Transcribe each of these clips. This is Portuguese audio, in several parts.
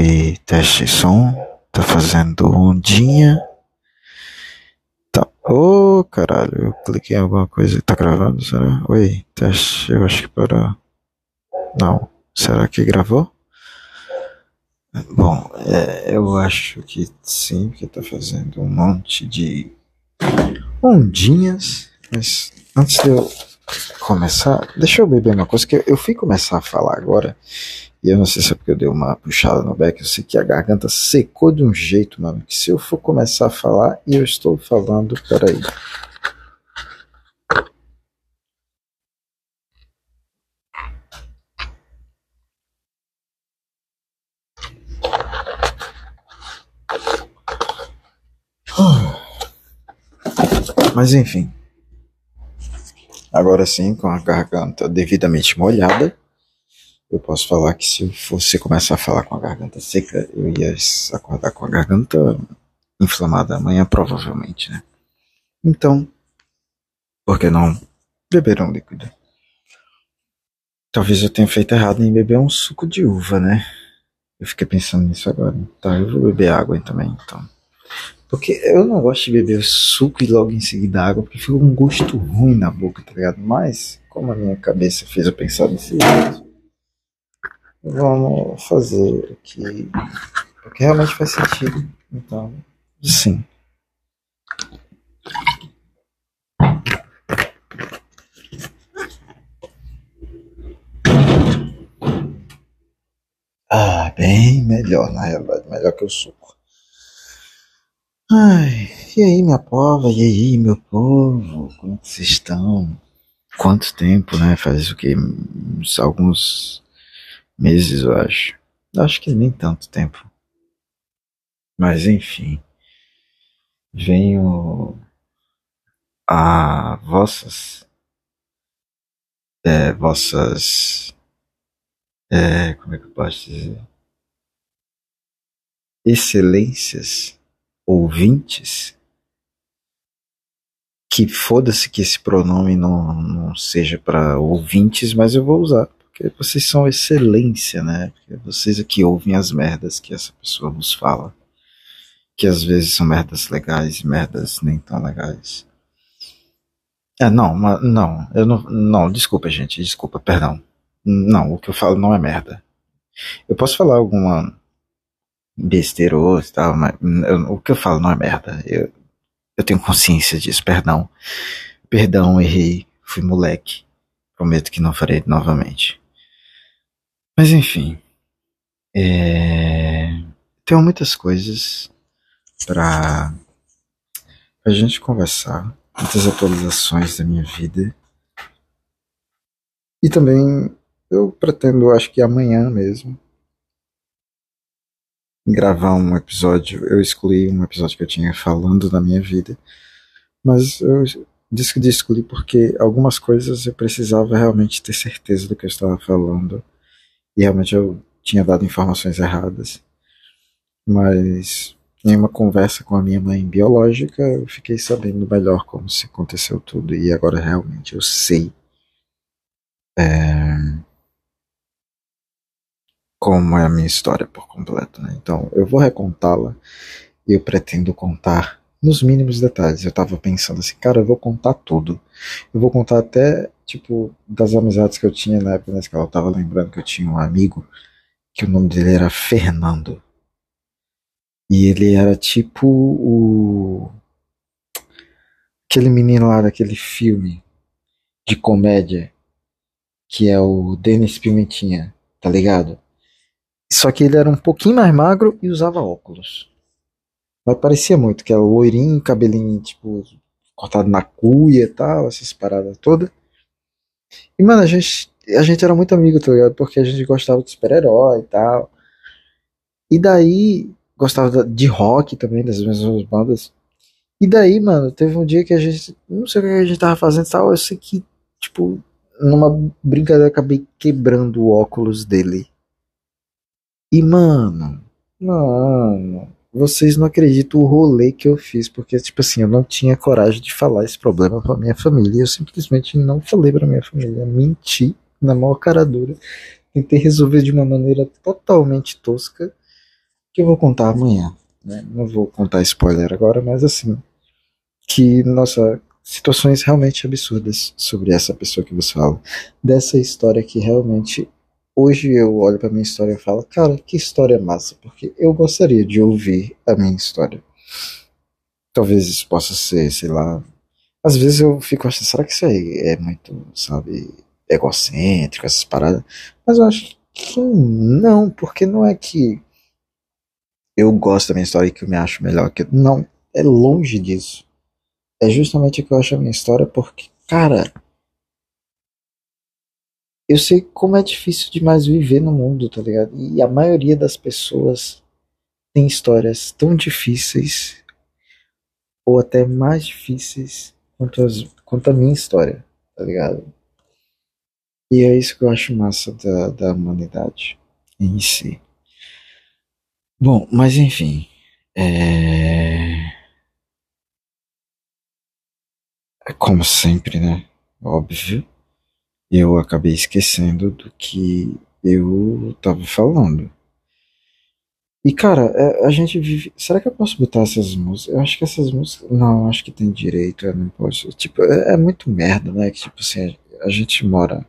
Oi, teste som. Tá fazendo ondinha. Tá. Ô, oh, caralho, eu cliquei em alguma coisa. Tá gravando, será? Oi, teste. Eu acho que parou. Não. Será que gravou? Bom, é, eu acho que sim, porque tá fazendo um monte de ondinhas. Mas antes de eu começar, deixa eu beber uma coisa que eu fui começar a falar agora. E eu não sei se é porque eu dei uma puxada no back, eu sei que a garganta secou de um jeito, mano, que se eu for começar a falar e eu estou falando, peraí. Mas enfim. Agora sim, com a garganta devidamente molhada, eu posso falar que se você começar a falar com a garganta seca, eu ia acordar com a garganta inflamada amanhã, provavelmente, né? Então, por que não beber um líquido? Talvez eu tenha feito errado em beber um suco de uva, né? Eu fiquei pensando nisso agora. Tá, eu vou beber água também, então. Porque eu não gosto de beber suco e logo em seguida água, porque fica um gosto ruim na boca, tá ligado? Mas, como a minha cabeça fez eu pensar jeito, vamos fazer aqui porque realmente faz sentido. Então, sim. Ah, bem melhor, na realidade, melhor que o suco. Ai, e aí, minha pova, e aí, meu povo, como vocês estão? Quanto tempo, né? Faz o que? Alguns meses, eu acho. Acho que nem tanto tempo. Mas enfim. Venho a vossas. É, vossas. É, como é que eu posso dizer? Excelências, ouvintes, que foda-se que esse pronome não, não seja para ouvintes, mas eu vou usar porque vocês são excelência, né? Porque vocês aqui ouvem as merdas que essa pessoa vos fala. Que às vezes são merdas legais e merdas nem tão legais. É, não, não, eu não, não, desculpa, gente, desculpa, perdão. Não, o que eu falo não é merda. Eu posso falar alguma besteira ou tal, mas eu, o que eu falo não é merda. Eu, eu tenho consciência disso, perdão. Perdão, errei, fui moleque. Prometo que não farei novamente. Mas enfim, é... tenho muitas coisas para a gente conversar, muitas atualizações da minha vida. E também eu pretendo, acho que amanhã mesmo, gravar um episódio. Eu excluí um episódio que eu tinha falando da minha vida, mas eu disse que excluí porque algumas coisas eu precisava realmente ter certeza do que eu estava falando e realmente eu tinha dado informações erradas. Mas em uma conversa com a minha mãe biológica, eu fiquei sabendo melhor como se aconteceu tudo e agora realmente eu sei é, como é a minha história por completo. Né? Então eu vou recontá-la e eu pretendo contar nos mínimos detalhes. Eu tava pensando assim, cara, eu vou contar tudo. Eu vou contar até tipo, das amizades que eu tinha na época na escola, eu tava lembrando que eu tinha um amigo que o nome dele era Fernando. E ele era tipo o. aquele menino lá daquele filme de comédia que é o Denis Pimentinha, tá ligado? Só que ele era um pouquinho mais magro e usava óculos. Mas parecia muito, que era loirinho, cabelinho tipo cortado na cuia e tal, essas paradas todas. E, mano, a gente, a gente era muito amigo, tá ligado? Porque a gente gostava de super-herói e tal. E daí, gostava de rock também, das mesmas bandas. E daí, mano, teve um dia que a gente. Não sei o que a gente tava fazendo e tal. Eu sei que, tipo, numa brincadeira acabei quebrando o óculos dele. E, mano. Mano vocês não acreditam o rolê que eu fiz, porque, tipo assim, eu não tinha coragem de falar esse problema pra minha família. Eu simplesmente não falei pra minha família. Menti na maior cara dura. Tentei resolver de uma maneira totalmente tosca. que eu vou contar amanhã. Né? Não vou contar spoiler agora, mas assim, que, nossa, situações realmente absurdas sobre essa pessoa que você fala. Dessa história que realmente, hoje eu olho para minha história e falo, cara, que história massa, porque eu gostaria de ouvir a minha história. Talvez isso possa ser, sei lá. Às vezes eu fico achando, será que isso aí é muito, sabe, egocêntrico, essas paradas? Mas eu acho que não, porque não é que eu gosto da minha história e que eu me acho melhor que. Não, é longe disso. É justamente o que eu acho a minha história, porque, cara. Eu sei como é difícil demais viver no mundo, tá ligado? E a maioria das pessoas tem histórias tão difíceis, ou até mais difíceis, quanto, as, quanto a minha história, tá ligado? E é isso que eu acho massa da, da humanidade em si. Bom, mas enfim. É... Como sempre, né? Óbvio. Eu acabei esquecendo do que eu tava falando. E cara, é, a gente vive. Será que eu posso botar essas músicas? Eu acho que essas músicas. Não, acho que tem direito, eu não posso. Tipo, é, é muito merda, né? Que tipo assim, a gente mora.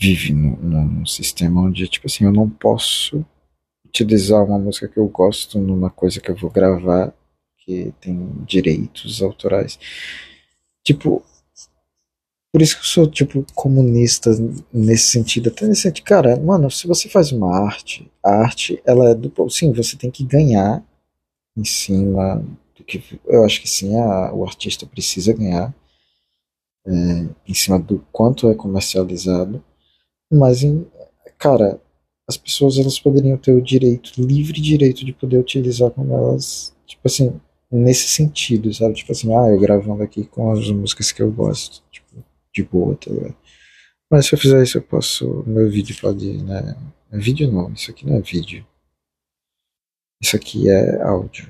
Vive num, sistema onde, tipo assim, eu não posso utilizar uma música que eu gosto numa coisa que eu vou gravar que tem direitos autorais. Tipo, por isso que eu sou, tipo, comunista nesse sentido. Até nesse sentido, cara, mano, se você faz uma arte, a arte, ela é do. Sim, você tem que ganhar em cima do que. Eu acho que sim, a, o artista precisa ganhar é, em cima do quanto é comercializado. Mas, em, cara, as pessoas elas poderiam ter o direito, livre direito de poder utilizar como elas, tipo assim, nesse sentido, sabe? Tipo assim, ah, eu gravando aqui com as músicas que eu gosto, tipo, de boa, tá ligado? Mas se eu fizer isso, eu posso. Meu vídeo pode, né? Vídeo não, isso aqui não é vídeo. Isso aqui é áudio.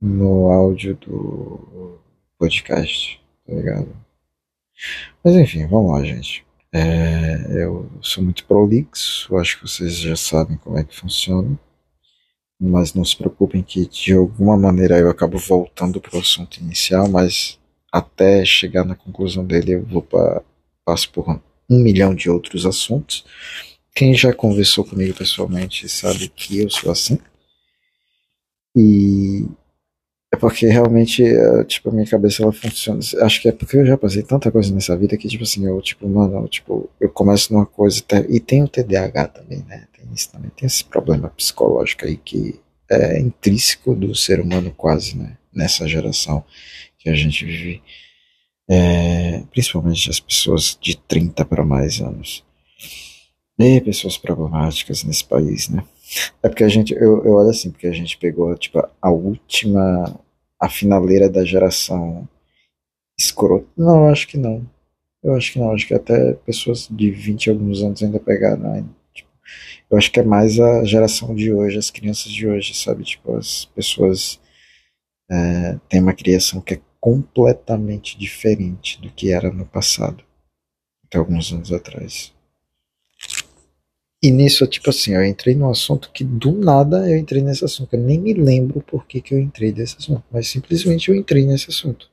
No áudio do podcast, tá ligado? Mas enfim, vamos lá, gente. É, eu sou muito prolixo, acho que vocês já sabem como é que funciona, mas não se preocupem que de alguma maneira eu acabo voltando para o assunto inicial, mas até chegar na conclusão dele eu vou para passo por um milhão de outros assuntos. Quem já conversou comigo pessoalmente sabe que eu sou assim. E é porque realmente, é, tipo, a minha cabeça ela funciona. Acho que é porque eu já passei tanta coisa nessa vida que, tipo assim, eu, tipo, mano, eu, tipo, eu começo numa coisa. E tem o TDAH também, né? Tem isso também. Tem esse problema psicológico aí que é intrínseco do ser humano, quase, né? Nessa geração que a gente vive. É, principalmente as pessoas de 30 para mais anos. E pessoas problemáticas nesse país, né? É porque a gente, eu, eu olho assim, porque a gente pegou, tipo, a última a finaleira da geração escrota. Não, acho que não. Eu acho que não. Acho que até pessoas de 20 e alguns anos ainda pegaram. Né? Tipo, eu acho que é mais a geração de hoje, as crianças de hoje, sabe? Tipo, as pessoas é, têm uma criação que é completamente diferente do que era no passado, até alguns anos atrás. E nisso, tipo assim, eu entrei num assunto que do nada eu entrei nesse assunto. Eu nem me lembro por que, que eu entrei nesse assunto, mas simplesmente eu entrei nesse assunto.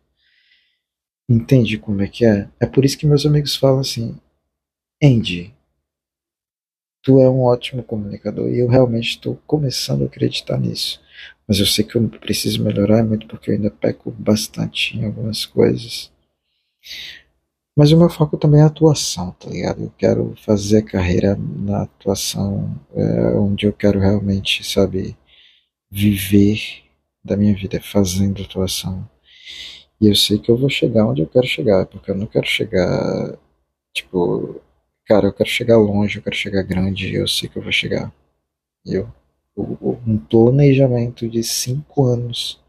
Entende como é que é? É por isso que meus amigos falam assim: Andy, tu é um ótimo comunicador e eu realmente estou começando a acreditar nisso. Mas eu sei que eu preciso melhorar muito porque eu ainda peco bastante em algumas coisas. Mas o meu foco também é a atuação, tá ligado? Eu quero fazer carreira na atuação, é, onde eu quero realmente, sabe, viver da minha vida fazendo atuação. E eu sei que eu vou chegar onde eu quero chegar, porque eu não quero chegar, tipo, cara, eu quero chegar longe, eu quero chegar grande, e eu sei que eu vou chegar. Eu, um planejamento de cinco anos,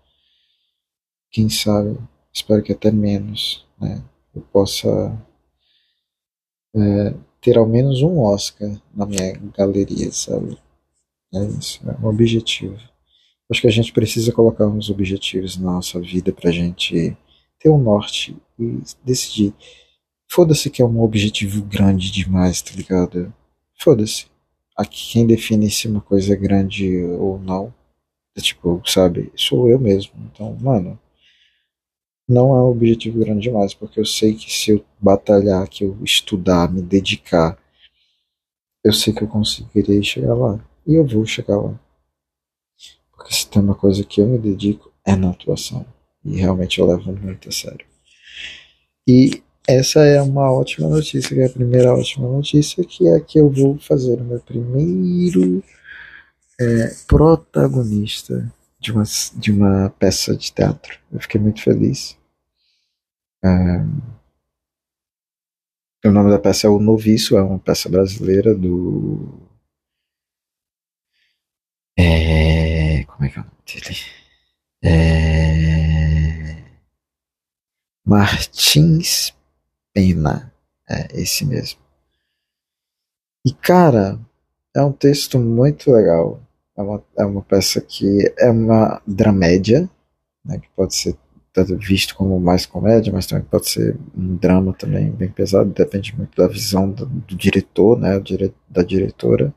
quem sabe, espero que até menos, né? eu possa é, ter ao menos um Oscar na minha galeria, sabe? É isso, é um objetivo. Acho que a gente precisa colocar uns objetivos na nossa vida pra gente ter um norte e decidir. Foda-se que é um objetivo grande demais, tá ligado? Foda-se. Aqui quem define se uma coisa é grande ou não, é tipo, sabe, sou eu mesmo. Então, mano, não é um objetivo grande demais, porque eu sei que se eu batalhar, que eu estudar, me dedicar, eu sei que eu conseguirei chegar lá. E eu vou chegar lá. Porque se tem uma coisa que eu me dedico, é na atuação. E realmente eu levo muito a sério. E essa é uma ótima notícia, que é a primeira ótima notícia, que é que eu vou fazer o meu primeiro é, protagonista de uma, de uma peça de teatro. Eu fiquei muito feliz. É, o nome da peça é O Noviço, é uma peça brasileira do. É, como é que é o nome dele? É, Martins Pena. É esse mesmo. E cara, é um texto muito legal. É uma, é uma peça que é uma dramédia, né, que pode ser tanto visto como mais comédia, mas também pode ser um drama também bem pesado, depende muito da visão do, do diretor, né, da diretora.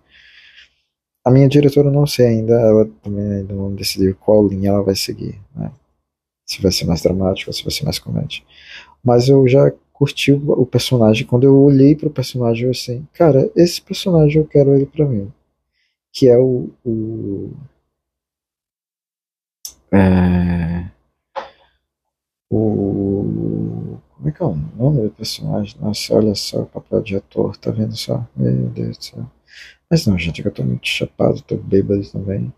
A minha diretora não sei ainda, ela também ainda não decidiu qual linha ela vai seguir, né? Se vai ser mais dramático ou se vai ser mais comédia. Mas eu já curti o, personagem. Quando eu olhei para o personagem, eu assim, cara, esse personagem eu quero ele para mim que é o, o é, o como é que é o nome do personagem? Nossa, olha só o papel de ator, tá vendo só? Meu Deus do céu. Mas não, gente, é que eu tô muito chapado, tô bêbado também.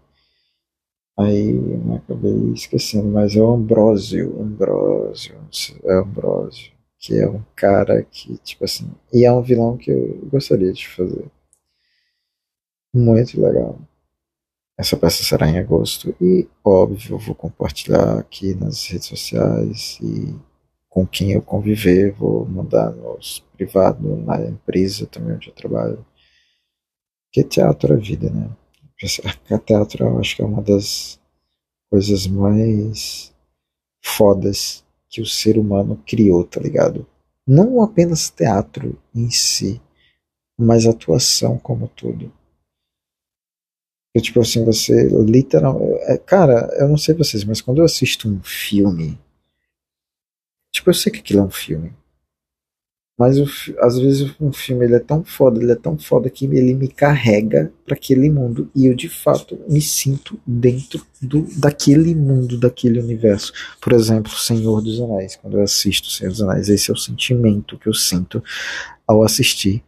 Aí eu acabei esquecendo, mas é o Ambrósio, Ambrósio, é Ambrósio, que é um cara que, tipo assim, e é um vilão que eu gostaria de fazer. Muito legal. Essa peça será em agosto e, óbvio, eu vou compartilhar aqui nas redes sociais e com quem eu conviver, vou mandar nos privados, na empresa também onde eu trabalho. Porque teatro é vida, né? Teatro eu acho que é uma das coisas mais fodas que o ser humano criou, tá ligado? Não apenas teatro em si, mas atuação como tudo. Eu, tipo assim, você literalmente. É, cara, eu não sei vocês, mas quando eu assisto um filme. Tipo, eu sei que aquilo é um filme. Mas o, às vezes um filme ele é tão foda, ele é tão foda que ele me carrega para aquele mundo e eu de fato me sinto dentro do, daquele mundo, daquele universo. Por exemplo, Senhor dos Anéis. Quando eu assisto Senhor dos Anéis, esse é o sentimento que eu sinto ao assistir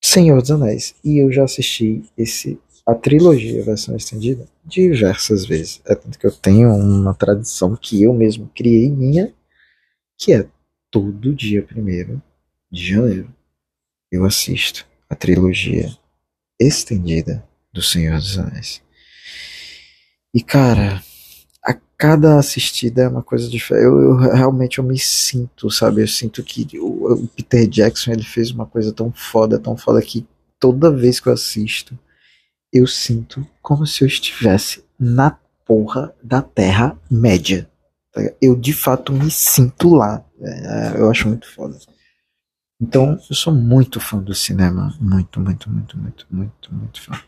Senhor dos Anéis. E eu já assisti esse a trilogia versão estendida diversas vezes. É tanto que eu tenho uma tradição que eu mesmo criei minha, que é todo dia primeiro de janeiro eu assisto a trilogia estendida do Senhor dos Anéis. E cara, a cada assistida é uma coisa diferente. Eu, eu, realmente eu me sinto, sabe? Eu sinto que o, o Peter Jackson ele fez uma coisa tão foda, tão foda que toda vez que eu assisto eu sinto como se eu estivesse na porra da Terra Média. Tá eu de fato me sinto lá. É, eu acho muito foda. Então, eu sou muito fã do cinema. Muito, muito, muito, muito, muito, muito fã.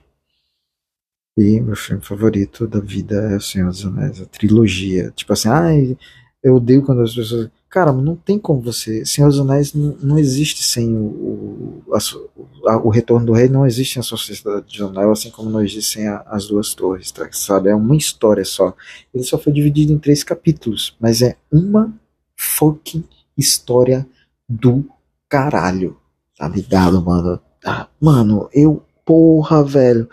E meu filme favorito da vida é O Senhor dos Anéis, a trilogia. Tipo assim, ai, eu odeio quando as pessoas. Cara, não tem como você. Senhor dos Anéis não, não existe sem o, o, a, o Retorno do Rei, não existe a Sociedade de Anel, assim como não existe sem a, as duas torres, tá? sabe? É uma história só. Ele só foi dividido em três capítulos, mas é uma fucking história do caralho. Tá ligado, mano? Ah, mano, eu porra, velho.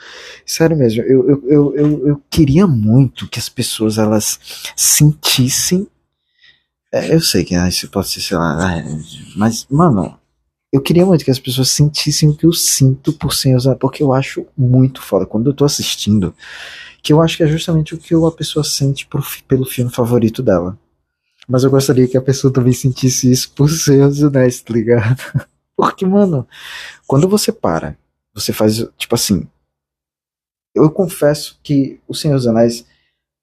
Sério mesmo, eu, eu, eu, eu, eu, queria muito que as pessoas elas sentissem é, eu sei que isso pode ser, sei lá, é, mas, mano, eu queria muito que as pessoas sentissem o que eu sinto por sem usar, porque eu acho muito foda. Quando eu tô assistindo, que eu acho que é justamente o que a pessoa sente por, pelo filme favorito dela. Mas eu gostaria que a pessoa também sentisse isso por ser os anéis, tá ligado? Porque, mano, quando você para, você faz, tipo assim. Eu confesso que o Senhor dos Anéis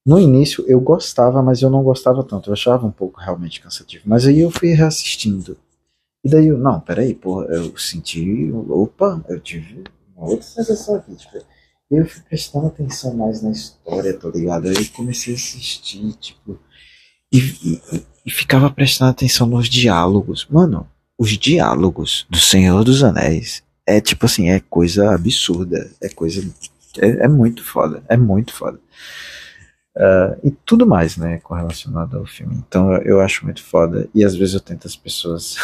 no início eu gostava, mas eu não gostava tanto. Eu achava um pouco realmente cansativo. Mas aí eu fui reassistindo. E daí eu, não, peraí, porra, eu senti. Opa, eu tive uma outra sensação aqui, tipo, eu fui prestando atenção mais na história, tá ligado? Aí comecei a assistir, tipo, e, e, ficava prestando atenção nos diálogos. Mano, os diálogos do Senhor dos Anéis é tipo assim, é coisa absurda, é coisa. É, é muito foda, é muito foda. Uh, e tudo mais, né, correlacionado ao filme. Então eu acho muito foda. E às vezes eu tento as pessoas.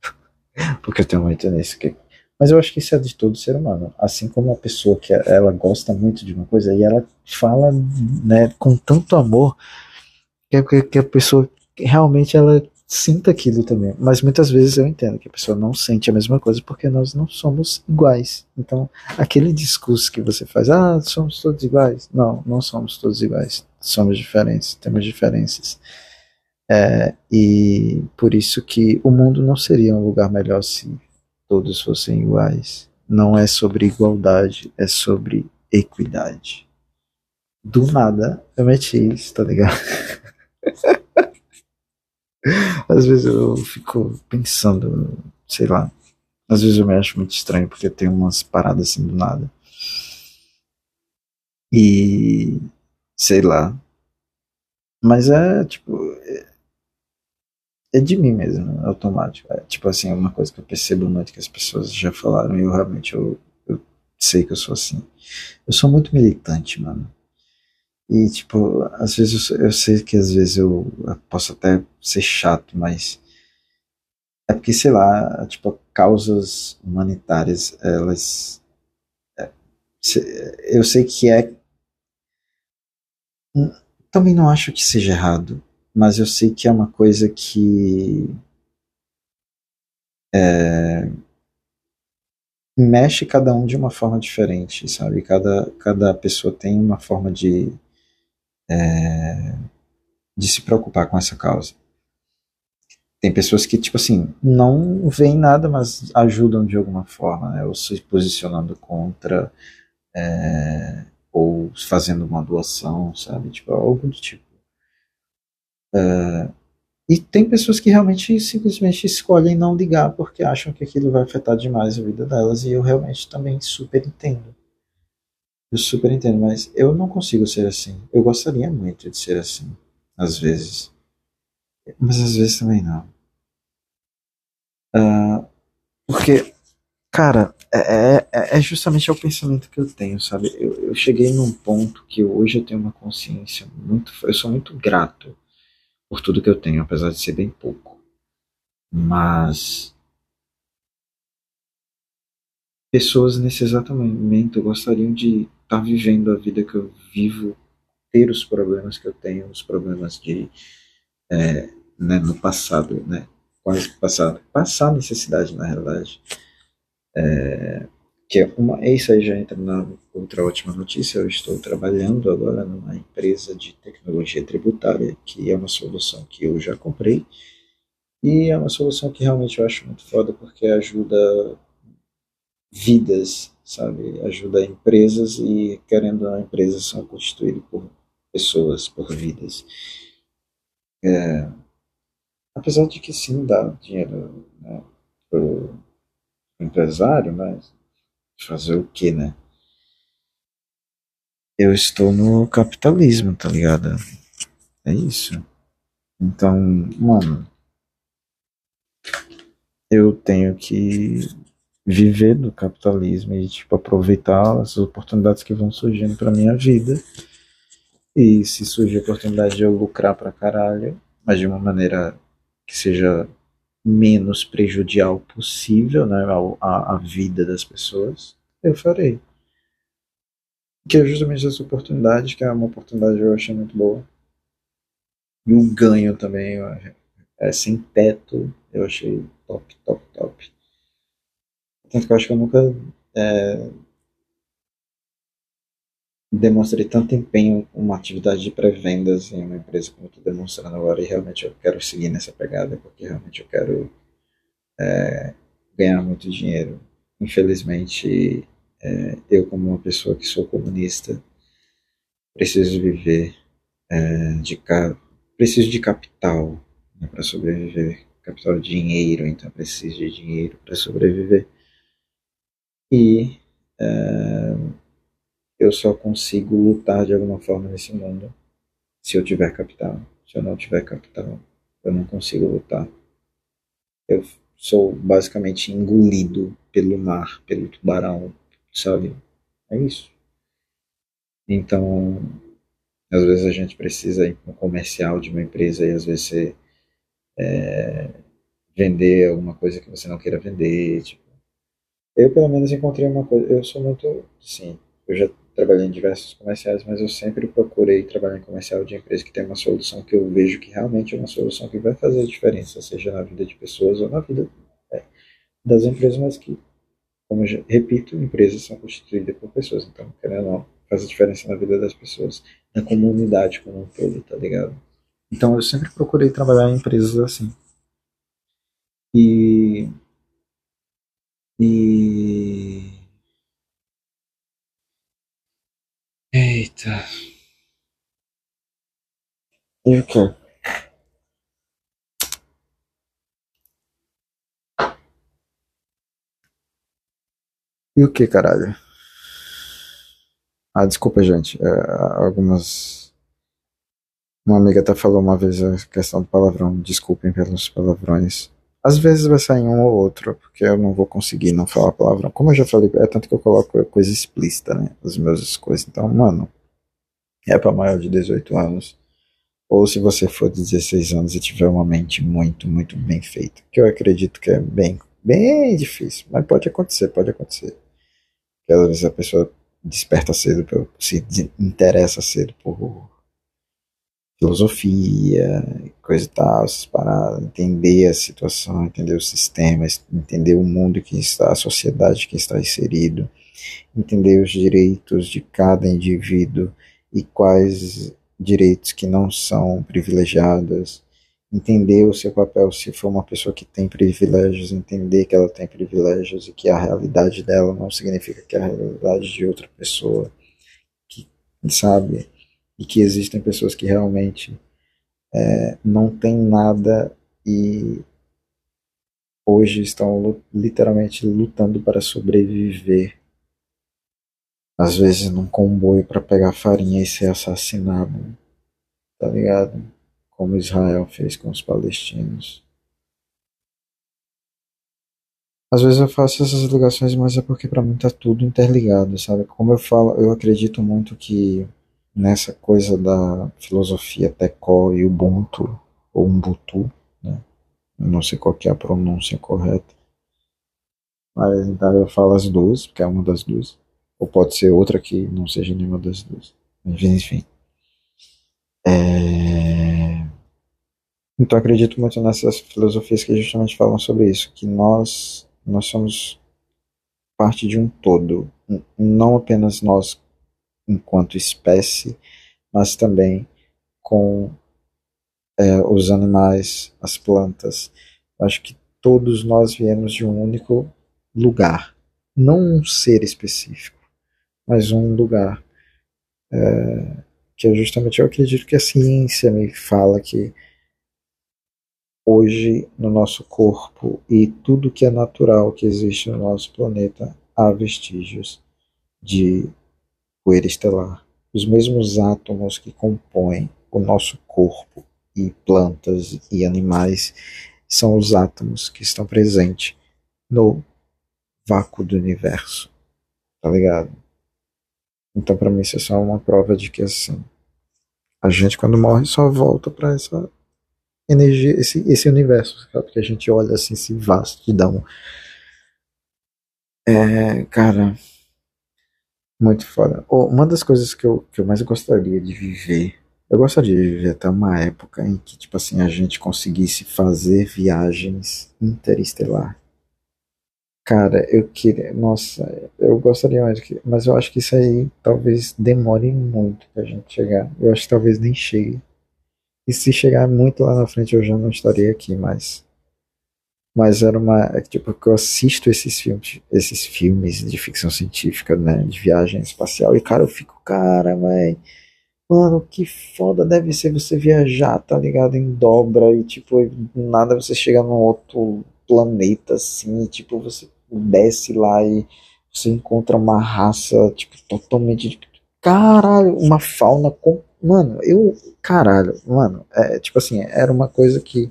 porque eu tenho muito nisso. Que... Mas eu acho que isso é de todo ser humano. Assim como uma pessoa que ela gosta muito de uma coisa e ela fala né, com tanto amor que, que a pessoa realmente ela sinta aquilo também. Mas muitas vezes eu entendo que a pessoa não sente a mesma coisa porque nós não somos iguais. Então, aquele discurso que você faz, ah, somos todos iguais. Não, não somos todos iguais. Somos diferentes, temos diferenças. É, e por isso que o mundo não seria um lugar melhor se todos fossem iguais. Não é sobre igualdade, é sobre equidade. Do nada eu meti isso, tá ligado? Às vezes eu fico pensando, sei lá. Às vezes eu me acho muito estranho porque tem umas paradas assim do nada. E sei lá. Mas é tipo. É, é de mim mesmo, é automático. É, tipo assim, é uma coisa que eu percebo muito que as pessoas já falaram e eu realmente eu, eu sei que eu sou assim. Eu sou muito militante, mano. E, tipo, às vezes eu, eu sei que às vezes eu, eu, posso até ser chato, mas é porque, sei lá, tipo, causas humanitárias, elas. É, eu sei que é. Hum, também não acho que seja errado, mas eu sei que é uma coisa que. É, mexe cada um de uma forma diferente, sabe? Cada, cada pessoa tem uma forma de é, de se preocupar com essa causa. Tem pessoas que, tipo assim, não veem nada, mas ajudam de alguma forma, né? ou se posicionando contra, é, ou fazendo uma doação, sabe? Tipo, algo do tipo. É, e tem pessoas que realmente simplesmente escolhem não ligar porque acham que aquilo vai afetar demais a vida delas, e eu realmente também super entendo. Eu super entendo, mas eu não consigo ser assim. Eu gostaria muito de ser assim, às vezes. Mas às vezes também não. Uh, porque, cara, é, é, é, justamente o pensamento que eu tenho, sabe? Eu, eu cheguei num ponto que hoje eu tenho uma consciência muito. Eu sou muito grato por tudo que eu tenho, apesar de ser bem pouco. Mas pessoas nesse exato momento gostariam de estar tá vivendo a vida que eu vivo, ter os problemas que eu tenho, os problemas de é, né, no passado, né, quase passado, passar necessidade na realidade. É, que é uma, isso aí já entra na outra ótima notícia. Eu estou trabalhando agora numa empresa de tecnologia tributária, que é uma solução que eu já comprei. E é uma solução que realmente eu acho muito foda porque ajuda vidas, sabe? Ajuda empresas e, querendo ou não, empresas são constituídas por pessoas, por vidas. É, apesar de que sim dá dinheiro né, para o empresário, mas fazer o que, né? Eu estou no capitalismo, tá ligado? É isso. Então, mano, eu tenho que viver do capitalismo e tipo aproveitar as oportunidades que vão surgindo para minha vida. E se surgir a oportunidade de eu lucrar pra caralho, mas de uma maneira que seja menos prejudicial possível, né, a, a vida das pessoas, eu farei. Que é justamente essa oportunidade, que é uma oportunidade que eu achei muito boa. E o ganho também, é sem teto, eu achei top, top, top. Tanto que eu acho que eu nunca é, demonstrei tanto empenho em uma atividade de pré-vendas em uma empresa como estou demonstrando agora. E realmente eu quero seguir nessa pegada, porque realmente eu quero é, ganhar muito dinheiro. Infelizmente, é, eu, como uma pessoa que sou comunista, preciso viver é, de preciso de capital né, para sobreviver capital de dinheiro, então preciso de dinheiro para sobreviver. E é, eu só consigo lutar de alguma forma nesse mundo se eu tiver capital. Se eu não tiver capital, eu não consigo lutar. Eu sou basicamente engolido pelo mar, pelo tubarão, sabe? É isso. Então, às vezes a gente precisa ir para um comercial de uma empresa e às vezes você é, vender alguma coisa que você não queira vender. Tipo. Eu, pelo menos, encontrei uma coisa. Eu sou muito. Sim, eu já trabalhei em diversos comerciais, mas eu sempre procurei trabalhar em comercial de empresa que tem uma solução que eu vejo que realmente é uma solução que vai fazer diferença, seja na vida de pessoas ou na vida é, das empresas, mas que, como já, repito, empresas são constituídas por pessoas, então, querendo ou não, faz a diferença na vida das pessoas, na comunidade como um todo, tá ligado? Então eu sempre procurei trabalhar em empresas assim. E. E. Eita. E o quê? E o que, caralho? Ah, desculpa, gente. É, algumas. Uma amiga até falou uma vez a questão do palavrão. Desculpem pelos palavrões. Às vezes vai sair um ou outro, porque eu não vou conseguir não falar palavrão. Como eu já falei, é tanto que eu coloco coisa explícita, né? As minhas coisas. Então, mano, é para maior de 18 anos. Ou se você for de 16 anos e tiver uma mente muito, muito bem feita. Que eu acredito que é bem, bem difícil. Mas pode acontecer, pode acontecer. Porque às vezes a pessoa desperta cedo, se interessa cedo por filosofia, coisa e tal, paradas, entender a situação, entender o sistema, entender o mundo que está, a sociedade que está inserido, entender os direitos de cada indivíduo e quais direitos que não são privilegiados, entender o seu papel se for uma pessoa que tem privilégios, entender que ela tem privilégios e que a realidade dela não significa que a realidade de outra pessoa, que sabe, e que existem pessoas que realmente é, não têm nada e hoje estão literalmente lutando para sobreviver. Às vezes num comboio para pegar farinha e ser assassinado, tá ligado? como Israel fez com os palestinos. Às vezes eu faço essas ligações, mas é porque para mim tá tudo interligado, sabe? Como eu falo, eu acredito muito que nessa coisa da filosofia Teco e Ubuntu, ou Ubuntu, né? Eu não sei qual é a pronúncia correta. Mas então eu falo as duas, porque é uma das duas. Ou pode ser outra que não seja nenhuma das duas. Enfim. É... Então acredito muito nessas filosofias que justamente falam sobre isso, que nós nós somos parte de um todo, não apenas nós enquanto espécie, mas também com é, os animais, as plantas. Acho que todos nós viemos de um único lugar, não um ser específico, mas um lugar. É, que é justamente eu acredito que a ciência me fala que hoje no nosso corpo e tudo que é natural que existe no nosso planeta há vestígios de poeira estelar. Os mesmos átomos que compõem o nosso corpo e plantas e animais são os átomos que estão presentes no vácuo do universo. Tá ligado? Então, para mim, isso é só uma prova de que, assim, a gente, quando morre, só volta para essa energia, esse, esse universo, sabe? Que a gente olha assim, esse vastidão. É, cara, muito foda. Oh, uma das coisas que eu, que eu mais gostaria de viver, eu gostaria de viver até uma época em que, tipo assim, a gente conseguisse fazer viagens interestelar. Cara, eu queria. Nossa, eu gostaria mais que. Mas eu acho que isso aí talvez demore muito pra gente chegar. Eu acho que talvez nem chegue. E se chegar muito lá na frente eu já não estaria aqui mais. Mas era uma. É tipo, que eu assisto esses filmes, esses filmes de ficção científica, né? De viagem espacial. E, cara, eu fico, cara, mãe. Mano, que foda deve ser você viajar, tá ligado? Em dobra e, tipo, nada você chega num outro planeta assim, e, tipo, você desce lá e você encontra uma raça, tipo, totalmente. Caralho, uma fauna com. Mano, eu. Caralho, mano, é, tipo assim, era uma coisa que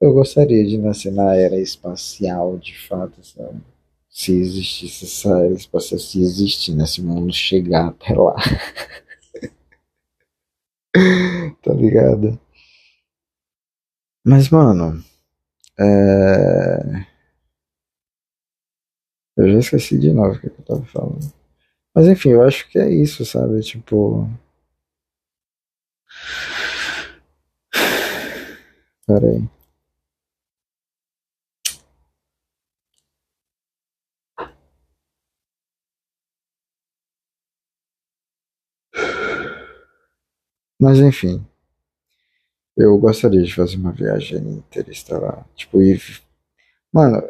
eu gostaria de nascer na era espacial, de fato, sabe? Se existisse essa era espacial, se existe nesse mundo, chegar até lá. tá ligado? Mas, mano, é... Eu já esqueci de novo o que eu tava falando. Mas enfim, eu acho que é isso, sabe? Tipo. Pera aí. Mas enfim, eu gostaria de fazer uma viagem interestelar. Tipo, e. Mano,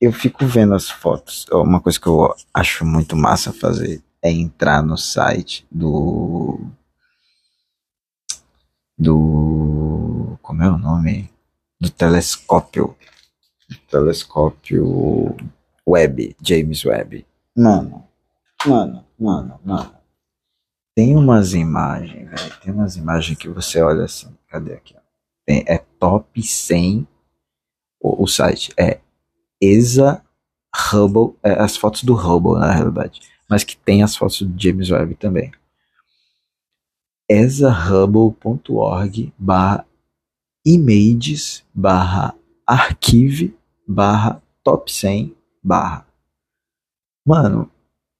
eu fico vendo as fotos. Uma coisa que eu acho muito massa fazer é entrar no site do. Do. Como é o nome? Do telescópio. Telescópio Webb, James Webb. Mano, mano, mano, mano. Tem umas imagens, velho. Tem umas imagens que você olha assim. Cadê aqui? Tem, é top 100 o, o site. É ESA Hubble, é, as fotos do Hubble na realidade, mas que tem as fotos do James Webb também. esahubble.org barra images barra archive barra top 100 barra. Mano,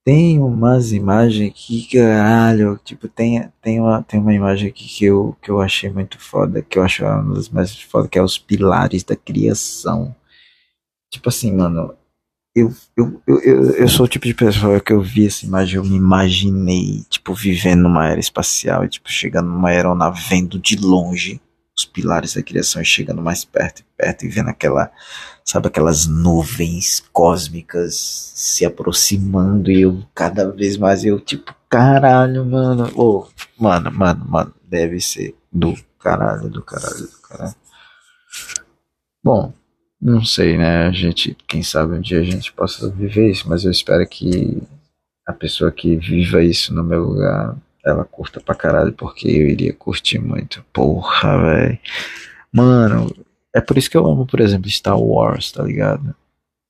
tem umas imagens que caralho, tipo, tem, tem, uma, tem uma imagem aqui que eu, que eu achei muito foda, que eu acho uma das mais foda, que é os pilares da criação. Tipo assim, mano, eu, eu, eu, eu, eu sou o tipo de pessoa que eu vi essa imagem, eu me imaginei, tipo, vivendo numa era espacial e, tipo, chegando numa aeronave, vendo de longe os pilares da criação e chegando mais perto e perto e vendo aquela, sabe, aquelas nuvens cósmicas se aproximando e eu cada vez mais eu, tipo, caralho, mano, oh, mano, mano, mano, deve ser do caralho, do caralho, do caralho. Bom, não sei, né? A gente, quem sabe um dia a gente possa viver isso, mas eu espero que a pessoa que viva isso no meu lugar, ela curta pra caralho, porque eu iria curtir muito. Porra, velho. Mano, é por isso que eu amo, por exemplo, Star Wars, tá ligado?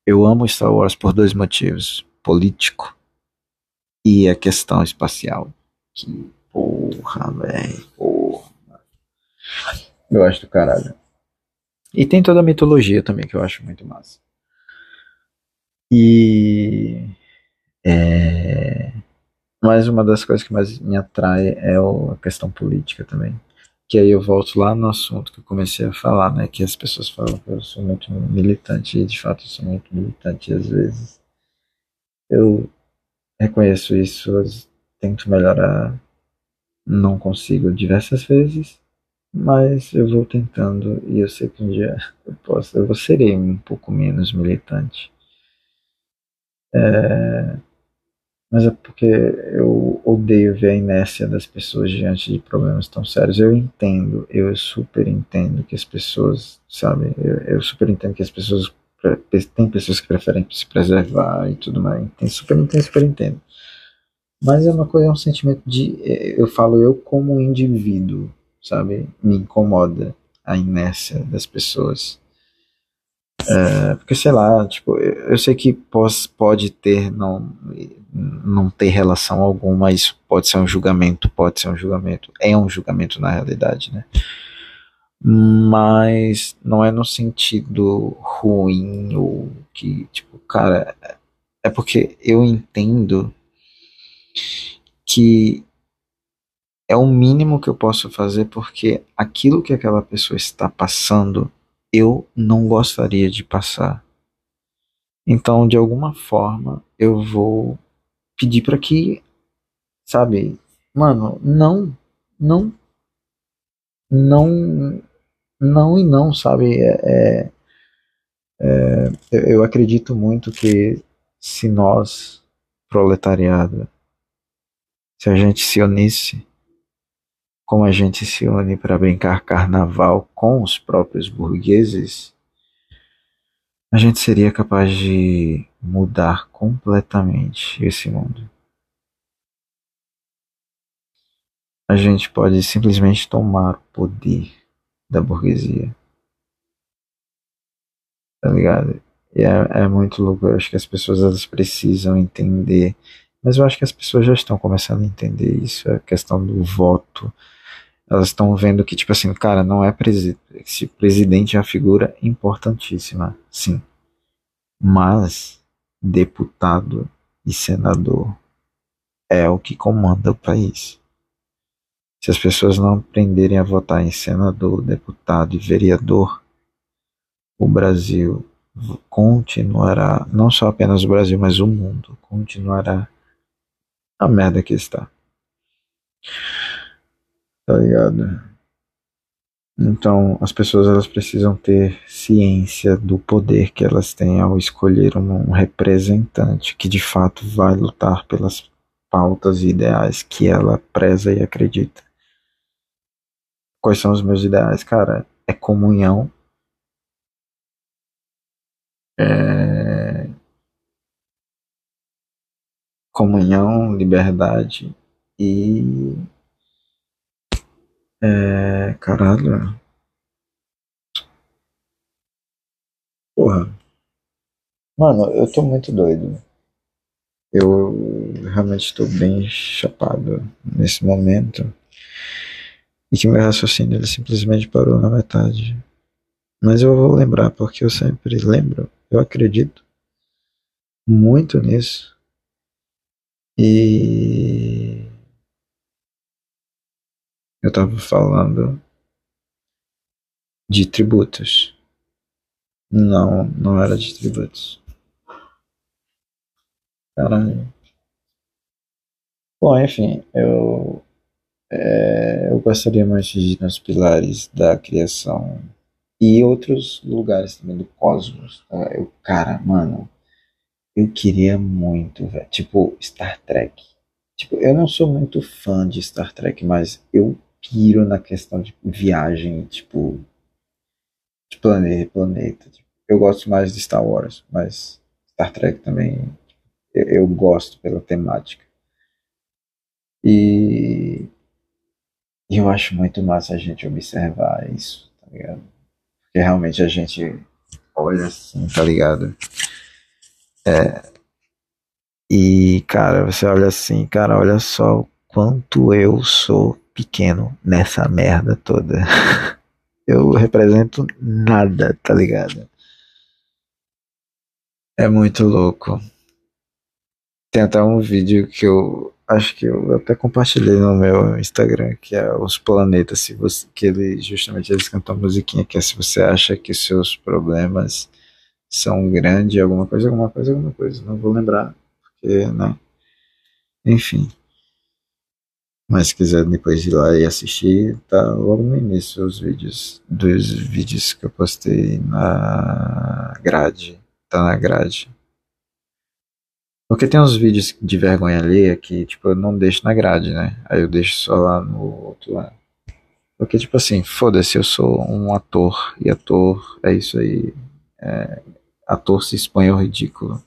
Eu amo Star Wars por dois motivos: político e a questão espacial. Que porra, velho. Porra. Eu acho do caralho. E tem toda a mitologia também, que eu acho muito massa. E. É, mas uma das coisas que mais me atrai é a questão política também. Que aí eu volto lá no assunto que eu comecei a falar, né? Que as pessoas falam que eu sou muito militante, e de fato eu sou muito militante às vezes. Eu reconheço isso, tento melhorar, não consigo diversas vezes, mas eu vou tentando e eu sei que um dia eu posso, eu serei um pouco menos militante. É, mas é porque eu odeio ver a inércia das pessoas diante de problemas tão sérios. Eu entendo, eu super entendo que as pessoas, sabe, eu, eu super entendo que as pessoas tem pessoas que preferem se preservar e tudo mais. Tem super entendo, super entendo. Mas é uma coisa, é um sentimento de, eu falo eu como indivíduo, sabe? Me incomoda a inércia das pessoas. É, porque sei lá, tipo, eu sei que pode ter, não, não ter relação alguma, isso pode ser um julgamento, pode ser um julgamento, é um julgamento na realidade, né? Mas não é no sentido ruim ou que, tipo, cara, é porque eu entendo que é o mínimo que eu posso fazer porque aquilo que aquela pessoa está passando eu não gostaria de passar. Então, de alguma forma, eu vou pedir para que, sabe, mano, não, não, não, não e não, sabe? É, é, é, eu acredito muito que se nós, proletariado, se a gente se unisse como a gente se une para brincar carnaval com os próprios burgueses, a gente seria capaz de mudar completamente esse mundo. A gente pode simplesmente tomar o poder da burguesia. Tá ligado? E é, é muito louco. Eu acho que as pessoas elas precisam entender. Mas eu acho que as pessoas já estão começando a entender isso. A questão do voto. Elas estão vendo que, tipo assim, cara, não é presidente. Esse presidente é uma figura importantíssima, sim. Mas deputado e senador é o que comanda o país. Se as pessoas não aprenderem a votar em senador, deputado e vereador, o Brasil continuará, não só apenas o Brasil, mas o mundo continuará a merda que está. Tá ligado? Então, as pessoas elas precisam ter ciência do poder que elas têm ao escolher um representante que de fato vai lutar pelas pautas e ideais que ela preza e acredita. Quais são os meus ideais, cara? É comunhão, é... comunhão, liberdade e é, caralho. Porra. Mano, eu tô muito doido. Eu realmente estou bem chapado nesse momento. E que meu raciocínio ele simplesmente parou na metade. Mas eu vou lembrar, porque eu sempre lembro, eu acredito muito nisso. E eu estava falando de tributos. Não, não era de tributos. Caramba. Bom, enfim, eu, é, eu gostaria mais de ir nos pilares da criação e outros lugares também do cosmos. Tá? Eu, cara, mano, eu queria muito, velho. Tipo, Star Trek. Tipo, eu não sou muito fã de Star Trek, mas eu piro na questão de viagem, tipo, de planeta, planeta. Tipo, eu gosto mais de Star Wars, mas Star Trek também eu, eu gosto pela temática. E eu acho muito massa a gente observar isso, tá ligado? Porque realmente a gente olha assim, tá ligado? É, e, cara, você olha assim, cara, olha só o quanto eu sou pequeno nessa merda toda. Eu represento nada, tá ligado? É muito louco. Tem até um vídeo que eu acho que eu até compartilhei no meu Instagram, que é os planetas, se você, que ele justamente eles cantam a musiquinha que é se você acha que seus problemas são grandes, alguma coisa, alguma coisa, alguma coisa. Não vou lembrar, porque, né? Enfim. Mas se quiser depois ir lá e assistir, tá logo no início os vídeos, dos vídeos que eu postei na grade, tá na grade. Porque tem uns vídeos de vergonha alheia que, tipo, eu não deixo na grade, né? Aí eu deixo só lá no outro lado. Porque, tipo assim, foda-se, eu sou um ator, e ator é isso aí. É, ator se expõe ao ridículo.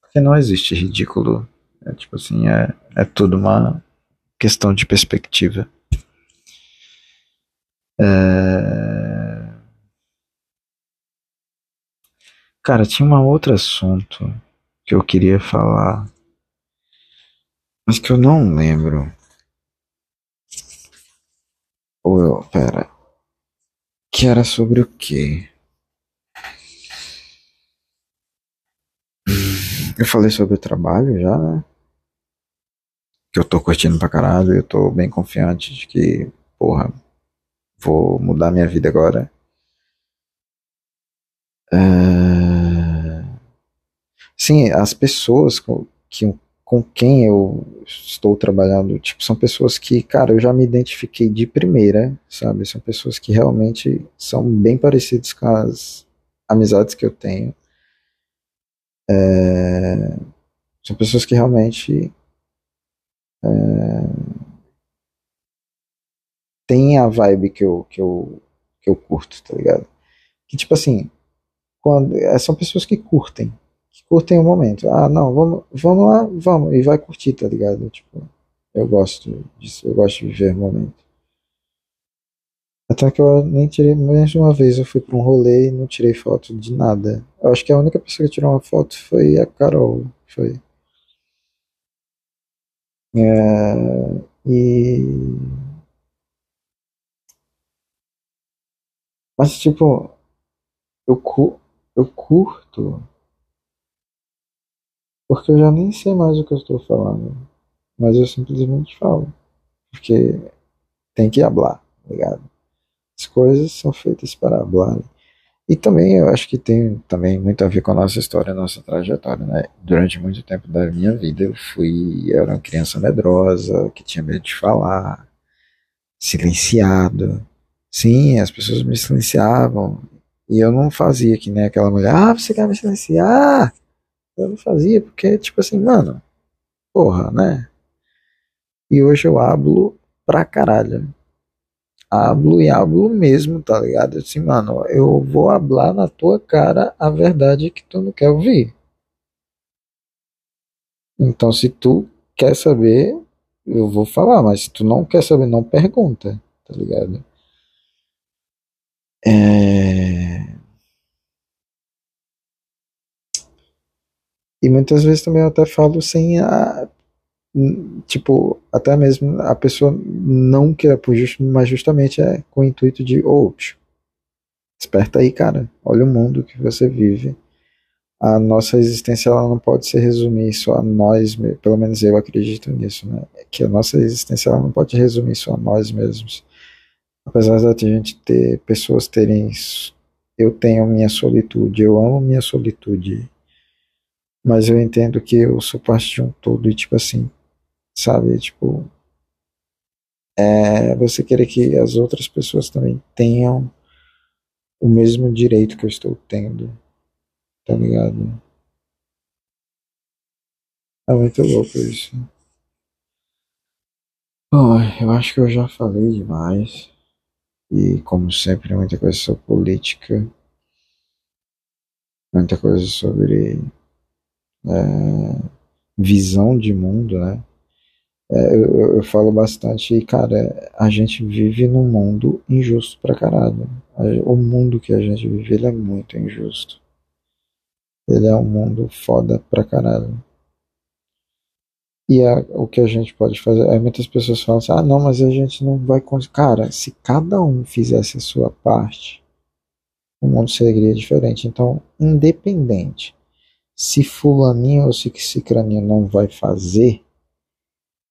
Porque não existe ridículo. É tipo assim, é, é tudo uma questão de perspectiva. É... Cara, tinha um outro assunto que eu queria falar, mas que eu não lembro. Ou eu, pera, que era sobre o quê? Eu falei sobre o trabalho já, né? Que eu tô curtindo pra caralho, eu tô bem confiante de que, porra, vou mudar minha vida agora. É... Sim, as pessoas com, que, com quem eu estou trabalhando, tipo, são pessoas que, cara, eu já me identifiquei de primeira, sabe? São pessoas que realmente são bem parecidas com as amizades que eu tenho. É... São pessoas que realmente é, tem a vibe que eu, que eu, que eu curto, tá ligado? Que tipo assim, quando, é, são pessoas que curtem, que curtem o momento. Ah, não, vamos, vamos lá, vamos, e vai curtir, tá ligado? Tipo, eu gosto disso, eu gosto de viver o momento. Até que eu nem tirei, mais uma vez eu fui pra um rolê e não tirei foto de nada. Eu acho que a única pessoa que tirou uma foto foi a Carol, foi. É, e. Mas, tipo, eu, cu, eu curto. Porque eu já nem sei mais o que eu estou falando. Mas eu simplesmente falo. Porque tem que hablar, tá ligado? As coisas são feitas para hablar. E também eu acho que tem também muito a ver com a nossa história, a nossa trajetória, né? Durante muito tempo da minha vida eu fui, eu era uma criança medrosa, que tinha medo de falar, silenciado. Sim, as pessoas me silenciavam e eu não fazia que nem aquela mulher, ah, você quer me silenciar? Eu não fazia porque, tipo assim, mano, porra, né? E hoje eu hablo pra caralho hablo e hablo mesmo, tá ligado? Assim, mano, eu vou hablar na tua cara a verdade que tu não quer ouvir. Então, se tu quer saber, eu vou falar, mas se tu não quer saber, não pergunta, tá ligado? É... E muitas vezes também eu até falo sem a, tipo, até mesmo a pessoa não queira por justo, mas justamente é com o intuito de, ô, oh, desperta aí, cara, olha o mundo que você vive. A nossa existência ela não pode se resumir só a nós, pelo menos eu acredito nisso, né? Que a nossa existência ela não pode resumir só a nós mesmos. Apesar de a gente ter pessoas terem eu tenho minha solitude, eu amo minha solitude, mas eu entendo que eu sou parte de um todo e tipo assim, sabe? Tipo, é você querer que as outras pessoas também tenham o mesmo direito que eu estou tendo, tá ligado? É muito louco isso. Bom, eu acho que eu já falei demais. E como sempre, muita coisa sobre política, muita coisa sobre é, visão de mundo, né? É, eu, eu, falo bastante e, cara, a gente vive num mundo injusto pra caralho. O mundo que a gente vive, ele é muito injusto. Ele é um mundo foda pra caralho. E é, o que a gente pode fazer. Aí muitas pessoas falam assim: ah, não, mas a gente não vai conseguir. Cara, se cada um fizesse a sua parte, o mundo seria diferente. Então, independente se Fulaninho ou se Cicraninho não vai fazer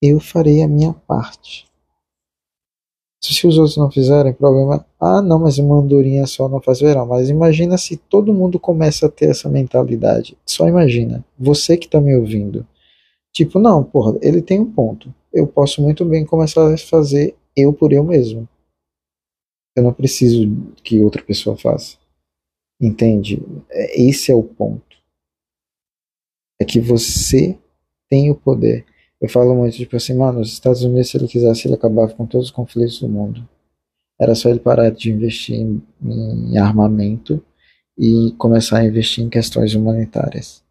eu farei a minha parte. Se os outros não fizerem, problema. Ah, não, mas uma andorinha só não faz verão. Mas imagina se todo mundo começa a ter essa mentalidade. Só imagina. Você que está me ouvindo. Tipo, não, porra, ele tem um ponto. Eu posso muito bem começar a fazer eu por eu mesmo. Eu não preciso que outra pessoa faça. Entende? É, esse é o ponto. É que você tem o poder. Eu falo muito, tipo assim, mano, os Estados Unidos, se ele quisesse, ele acabava com todos os conflitos do mundo. Era só ele parar de investir em, em armamento e começar a investir em questões humanitárias.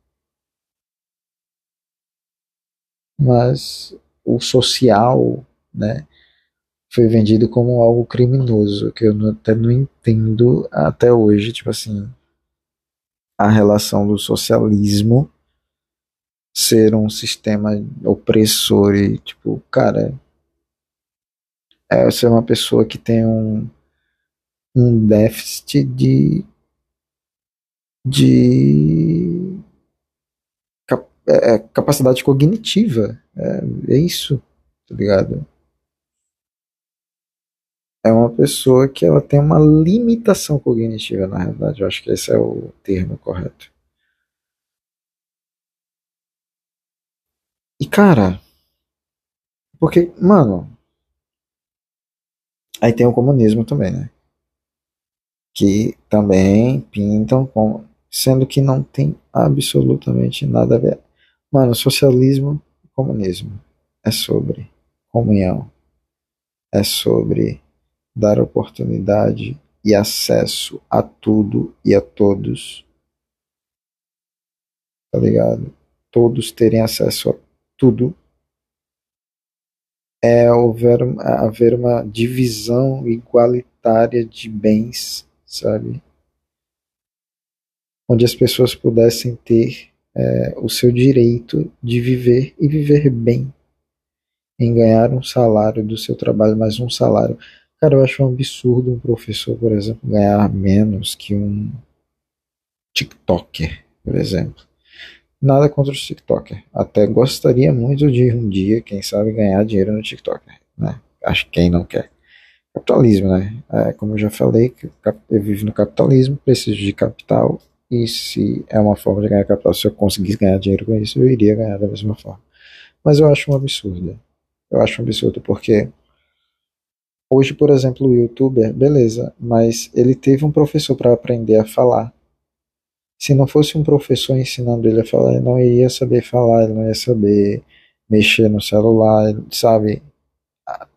Mas o social, né, foi vendido como algo criminoso, que eu até não entendo até hoje, tipo assim, a relação do socialismo ser um sistema opressor e, tipo, cara, é ser uma pessoa que tem um, um déficit de de é, é, capacidade cognitiva. É, é isso, tá ligado? É uma pessoa que ela tem uma limitação cognitiva, na realidade. Eu acho que esse é o termo correto. E cara, porque, mano, aí tem o comunismo também, né? Que também pintam como sendo que não tem absolutamente nada a ver. Mano, socialismo e comunismo é sobre comunhão, é sobre dar oportunidade e acesso a tudo e a todos tá ligado? Todos terem acesso a tudo é haver, haver uma divisão igualitária de bens, sabe? Onde as pessoas pudessem ter é, o seu direito de viver e viver bem, em ganhar um salário do seu trabalho, mais um salário. Cara, eu acho um absurdo um professor, por exemplo, ganhar menos que um TikToker, por exemplo. Nada contra o TikToker. Até gostaria muito de um dia, quem sabe, ganhar dinheiro no TikToker. Né? Acho que quem não quer. Capitalismo, né? É, como eu já falei, eu vivo no capitalismo, preciso de capital. E se é uma forma de ganhar capital, se eu conseguisse ganhar dinheiro com isso, eu iria ganhar da mesma forma. Mas eu acho um absurdo. Eu acho um absurdo porque hoje, por exemplo, o youtuber, beleza, mas ele teve um professor para aprender a falar. Se não fosse um professor ensinando ele a falar, ele não iria saber falar, ele não ia saber mexer no celular, sabe?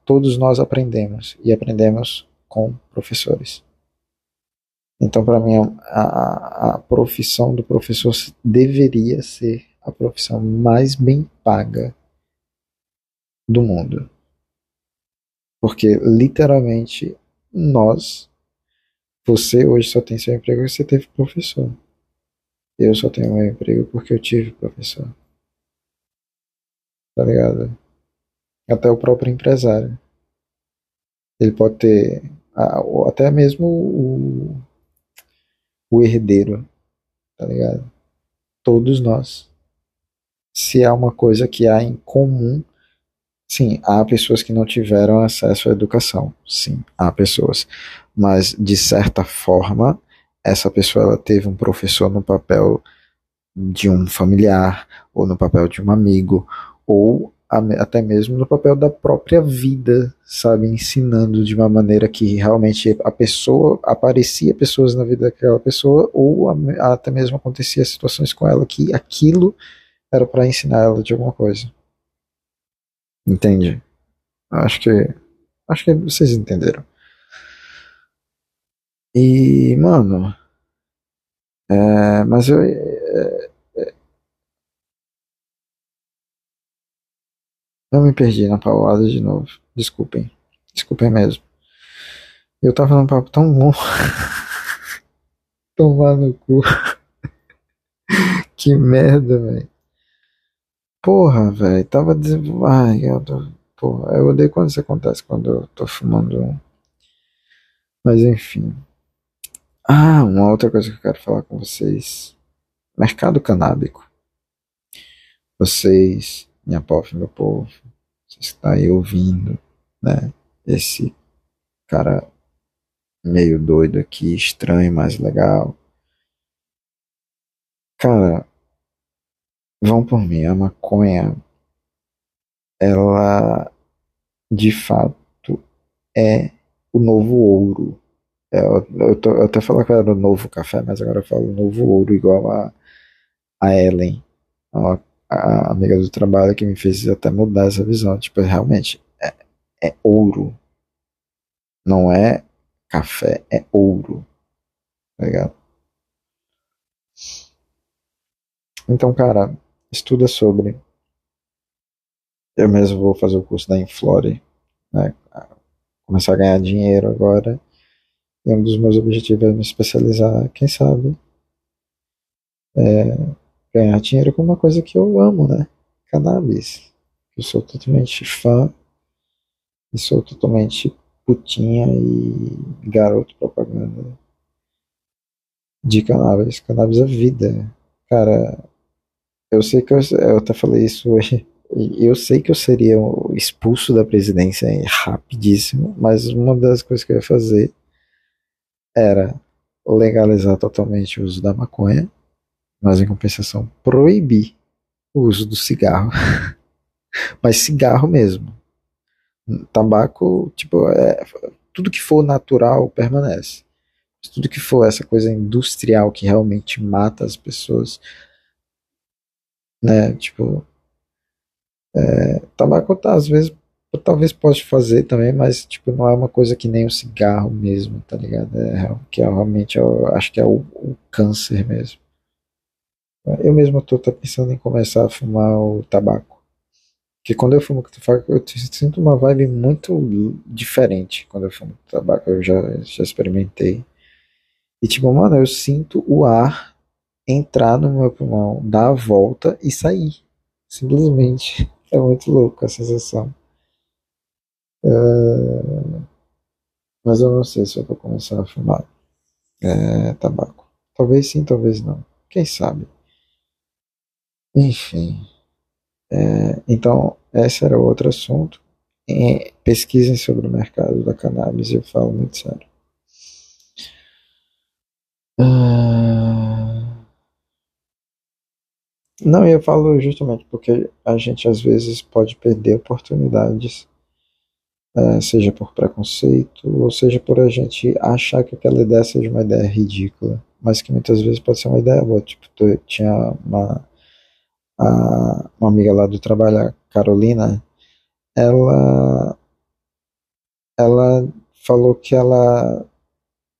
Todos nós aprendemos e aprendemos com professores. Então, para mim, a, a, a profissão do professor deveria ser a profissão mais bem paga do mundo. Porque, literalmente, nós, você hoje só tem seu emprego porque você teve professor. Eu só tenho meu emprego porque eu tive professor. Tá ligado? Até o próprio empresário. Ele pode ter. Até mesmo o, o herdeiro. Tá ligado? Todos nós. Se há uma coisa que há em comum Sim, há pessoas que não tiveram acesso à educação. Sim, há pessoas. Mas, de certa forma, essa pessoa ela teve um professor no papel de um familiar, ou no papel de um amigo, ou até mesmo no papel da própria vida, sabe, ensinando de uma maneira que realmente a pessoa aparecia pessoas na vida daquela pessoa, ou até mesmo acontecia situações com ela que aquilo era para ensinar ela de alguma coisa. Entende? Acho que acho que vocês entenderam. E, mano, é, mas eu. É, é, eu me perdi na paulada de novo. Desculpem. Desculpem mesmo. Eu tava num papo tão bom. Tomar no cu. que merda, velho. Porra, velho. Tava dizendo. Ai, eu tô. Porra, eu odeio quando isso acontece quando eu tô fumando. Mas enfim. Ah, uma outra coisa que eu quero falar com vocês. Mercado canábico. Vocês, minha povo, meu povo, você está aí ouvindo, né? Esse cara meio doido aqui, estranho, mas legal. Cara, vão por mim, a maconha, ela de fato é o novo ouro é, eu, eu, tô, eu até falava que era o novo café, mas agora eu falo novo ouro, igual a, a Ellen, a, a amiga do trabalho que me fez até mudar essa visão. Tipo, realmente, é, é ouro. Não é café, é ouro. Tá ligado? Então, cara, estuda sobre. Eu mesmo vou fazer o curso da Inflore, né? Começar a ganhar dinheiro agora e um dos meus objetivos é me especializar, quem sabe, é ganhar dinheiro com uma coisa que eu amo, né? Cannabis. Eu sou totalmente fã e sou totalmente putinha e garoto propaganda de cannabis. Cannabis é vida. Cara, eu sei que eu, eu até falei isso hoje. Eu sei que eu seria expulso da presidência rapidíssimo, mas uma das coisas que eu ia fazer era legalizar totalmente o uso da maconha, mas em compensação proibir o uso do cigarro. mas cigarro mesmo. Tabaco, tipo, é, tudo que for natural permanece. Tudo que for essa coisa industrial que realmente mata as pessoas, né? Tipo, é, tabaco tá, às vezes talvez possa fazer também, mas tipo, não é uma coisa que nem o cigarro mesmo, tá ligado? É, que é, realmente eu acho que é o, o câncer mesmo. Eu mesmo estou pensando em começar a fumar o tabaco. Porque quando eu fumo tabaco, eu sinto uma vibe muito diferente quando eu fumo tabaco. Eu já, já experimentei. E tipo, mano, eu sinto o ar entrar no meu pulmão, dar a volta e sair. Simplesmente. É muito louco a sensação. É... Mas eu não sei se eu vou começar a fumar é, tabaco. Talvez sim, talvez não. Quem sabe? Enfim. É, então, esse era outro assunto. É, pesquisem sobre o mercado da cannabis, eu falo muito sério. Ah, não, eu falo justamente porque a gente às vezes pode perder oportunidades, é, seja por preconceito, ou seja por a gente achar que aquela ideia seja uma ideia ridícula, mas que muitas vezes pode ser uma ideia boa. Tipo, tinha uma a, uma amiga lá do trabalho, a Carolina, ela, ela falou que ela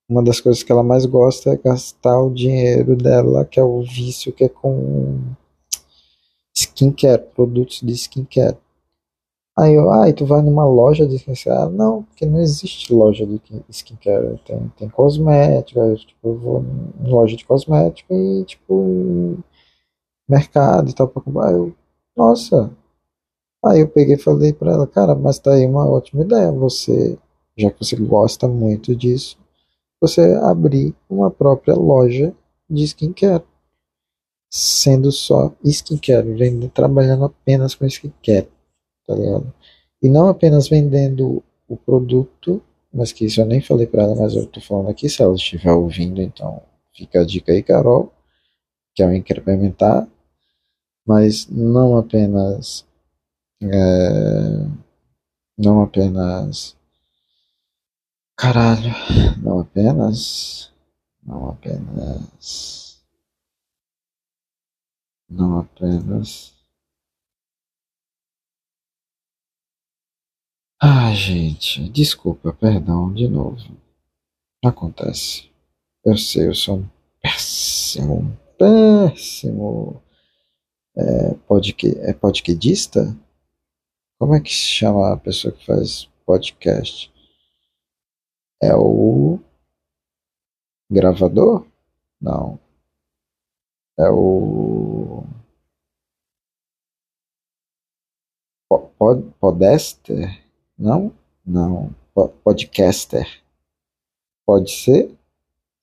uma das coisas que ela mais gosta é gastar o dinheiro dela, que é o vício, que é com skincare, produtos de skincare. Aí eu, ah, e tu vai numa loja de skincare? Não, porque não existe loja de skincare. Tem, tem cosmética, tipo, eu vou em loja de cosmética e, tipo, mercado e tal para comprar. Eu, nossa. Aí eu peguei e falei para ela, cara, mas tá aí uma ótima ideia. Você, já que você gosta muito disso, você abrir uma própria loja de skincare. Sendo só skincare, vendendo, trabalhando apenas com skincare, tá ligado? E não apenas vendendo o produto, mas que isso eu nem falei para ela, mas eu tô falando aqui, se ela estiver ouvindo, então fica a dica aí, Carol, que é o incrementar mas não apenas é, não apenas caralho, não apenas não apenas não apenas Ah, gente, desculpa, perdão de novo. Acontece. Eu sei, eu sou um péssimo, péssimo é, podque, é podquedista? Como é que se chama a pessoa que faz podcast? É o gravador? Não. É o pod, podester? Não? Não. Podcaster. Pode ser?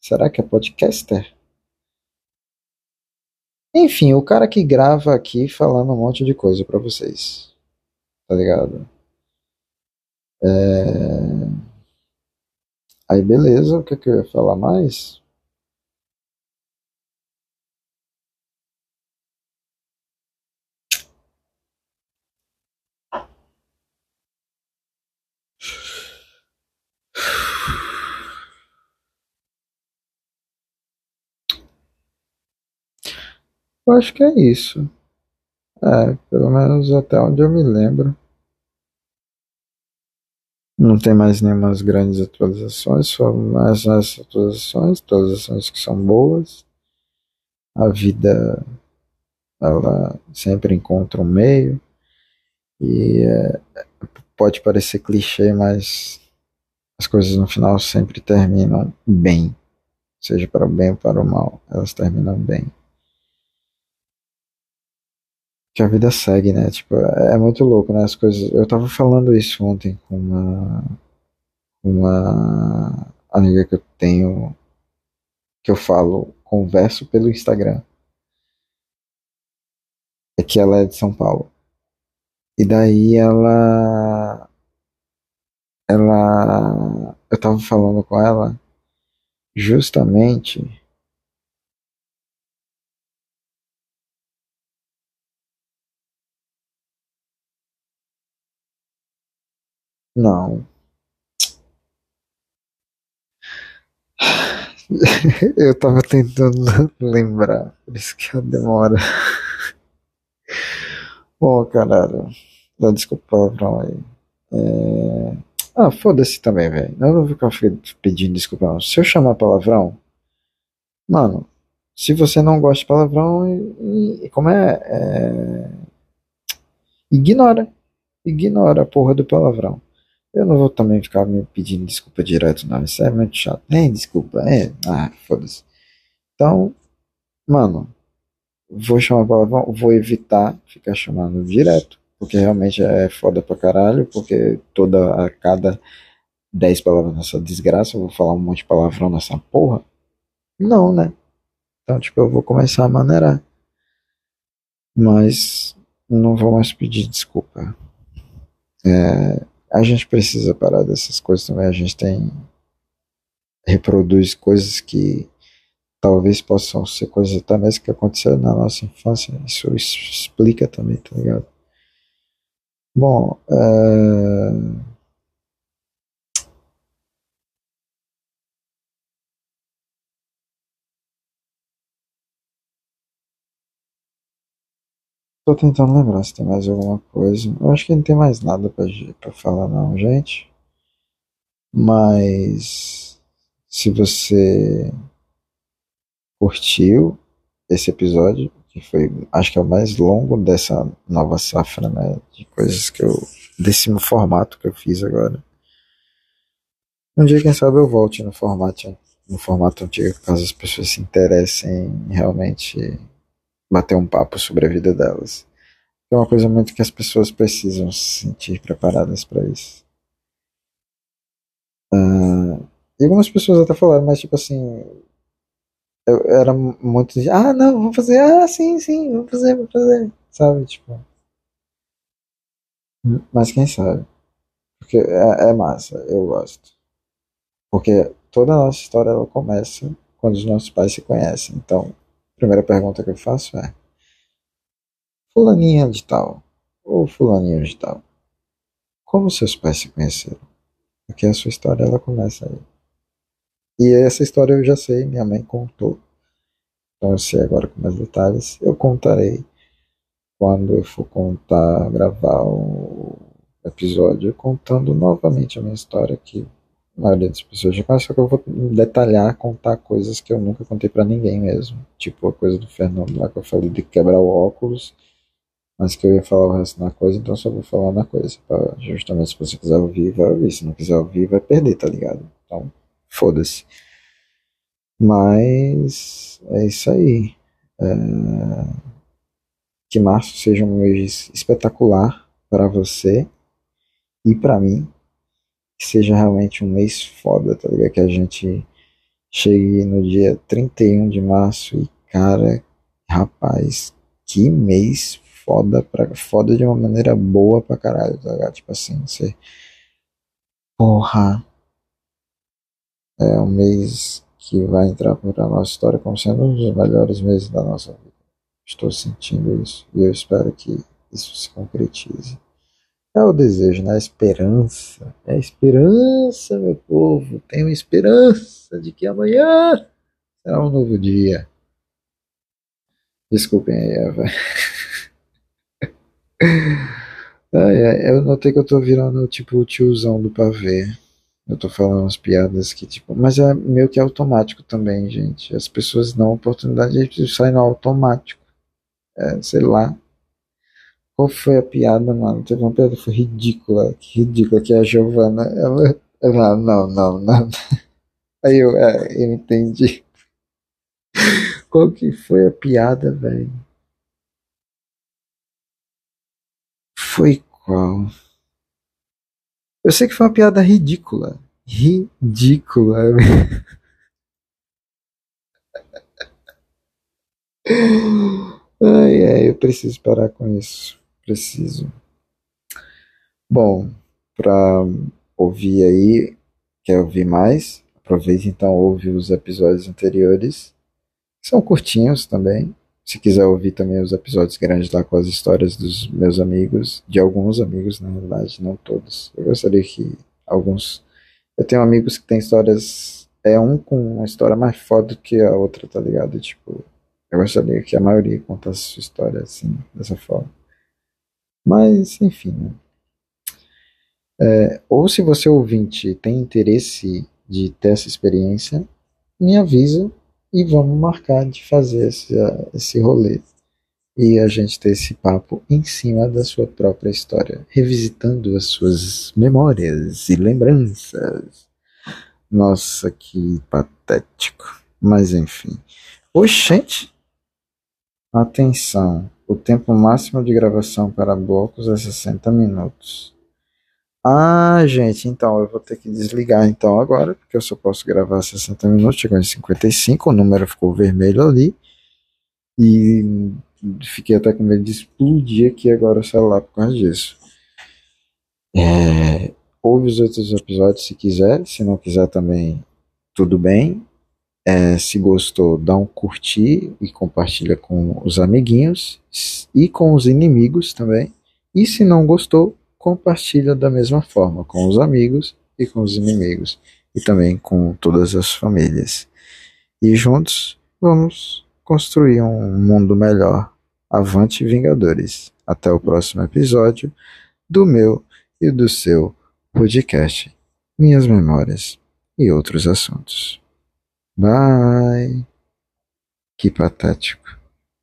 Será que é podcaster? Enfim, o cara que grava aqui falando um monte de coisa para vocês. Tá ligado? É... Aí beleza, o que, que eu ia falar mais? Eu acho que é isso. É, pelo menos até onde eu me lembro. Não tem mais nenhuma grandes atualizações, só mais as atualizações, atualizações que são boas. A vida, ela sempre encontra um meio. E é, pode parecer clichê, mas as coisas no final sempre terminam bem. Seja para o bem ou para o mal, elas terminam bem que a vida segue, né? Tipo, é muito louco, né? As coisas. Eu tava falando isso ontem com uma uma amiga que eu tenho que eu falo, converso pelo Instagram. É que ela é de São Paulo. E daí ela ela eu tava falando com ela justamente Não. Eu tava tentando lembrar, por isso que a demora. Bom, caralho. Dá desculpa o palavrão aí. É... Ah, foda-se também, velho. Eu não vou ficar pedindo desculpa, não. Se eu chamar palavrão, mano, se você não gosta de palavrão, e, e, como é, é, Ignora. Ignora a porra do palavrão. Eu não vou também ficar me pedindo desculpa direto, não. Isso é muito chato. É, desculpa. É, ah, foda-se. Então, mano, vou chamar palavrão, vou evitar ficar chamando direto, porque realmente é foda pra caralho, porque toda a cada 10 palavras nessa desgraça, eu vou falar um monte de palavrão nessa porra. Não, né? Então, tipo, eu vou começar a maneirar. Mas não vou mais pedir desculpa. É, a gente precisa parar dessas coisas também. A gente tem. reproduz coisas que talvez possam ser coisas até mesmo que aconteceram na nossa infância. Isso, explica também, tá ligado? Bom, é Tô tentando lembrar se tem mais alguma coisa. Eu acho que não tem mais nada pra, falar, não, gente. Mas se você curtiu esse episódio, que foi, acho que é o mais longo dessa nova safra, né? De coisas que eu. desse formato que eu fiz agora. Um dia, quem sabe, eu volte no formato, no formato antigo, caso as pessoas se interessem em realmente bater um papo sobre a vida delas. É uma coisa muito que as pessoas precisam se sentir preparadas para isso. Uh, e algumas pessoas até falaram, mas tipo assim, eu era muito de, ah, não, vamos fazer, ah, sim, sim, vamos fazer, vamos fazer, sabe, tipo. Mas quem sabe? Porque é, é massa, eu gosto. Porque toda a nossa história ela começa quando os nossos pais se conhecem. Então, primeira pergunta que eu faço é: Fulaninha de tal, ou fulaninho de tal. Como seus pais se conheceram? Porque a sua história ela começa aí. E essa história eu já sei, minha mãe contou. Então eu sei agora com mais detalhes. Eu contarei quando eu for contar, gravar o episódio, contando novamente a minha história que a maioria das pessoas já conhece, só que eu vou detalhar, contar coisas que eu nunca contei para ninguém mesmo. Tipo a coisa do Fernando lá que eu falei de quebrar o óculos mas que eu ia falar o resto na coisa, então só vou falar na coisa. Pra, justamente se você quiser ouvir, vai ouvir. Se não quiser ouvir, vai perder, tá ligado? Então, foda-se. Mas é isso aí. É... Que março seja um mês espetacular para você e para mim. Que seja realmente um mês foda, tá ligado? Que a gente chegue no dia 31 de março e, cara, rapaz, que mês foda, pra, foda de uma maneira boa pra caralho, tá ligado? Tipo assim, você. Porra. É um mês que vai entrar pra nossa história como sendo um dos melhores meses da nossa vida. Estou sentindo isso e eu espero que isso se concretize. É o desejo, né? A esperança. É a esperança, meu povo. Tenho esperança de que amanhã será um novo dia. Desculpem aí, Eva. É, eu notei que eu tô virando tipo o tiozão do pavê. Eu tô falando umas piadas que, tipo. Mas é meio que automático também, gente. As pessoas dão oportunidade e saem no automático. É, sei lá. Qual foi a piada, mano? Teve uma piada que foi ridícula. Que ridícula, que é a Giovana. Ela. ela não, não, não. Aí eu, é, eu entendi. Qual que foi a piada, velho? Foi qual? Eu sei que foi uma piada ridícula. Ridícula. ai, ai, eu preciso parar com isso. Preciso. Bom, para ouvir aí, quer ouvir mais? Aproveite então, ouve os episódios anteriores. São curtinhos também. Se quiser ouvir também os episódios grandes lá com as histórias dos meus amigos, de alguns amigos, na verdade, não todos. Eu gostaria que alguns. Eu tenho amigos que têm histórias. É um com uma história mais foda do que a outra, tá ligado? Tipo, eu gostaria que a maioria contasse sua história assim, dessa forma. Mas, enfim, né? É, ou se você ouvinte tem interesse de ter essa experiência, me avisa e vamos marcar de fazer esse, esse rolê e a gente ter esse papo em cima da sua própria história, revisitando as suas memórias e lembranças. Nossa, que patético. Mas enfim. Oxente! Atenção, o tempo máximo de gravação para blocos é 60 minutos. Ah, gente, então eu vou ter que desligar então agora, porque eu só posso gravar 60 minutos, chegou em 55, o número ficou vermelho ali. E fiquei até com medo de explodir aqui agora o celular por causa disso. É, ouve os outros episódios se quiser, se não quiser também, tudo bem. É, se gostou, dá um curtir e compartilha com os amiguinhos e com os inimigos também. E se não gostou, compartilha da mesma forma com os amigos e com os inimigos e também com todas as famílias. E juntos vamos construir um mundo melhor. Avante Vingadores. Até o próximo episódio do meu e do seu podcast, Minhas Memórias e outros assuntos. Bye. Que patético.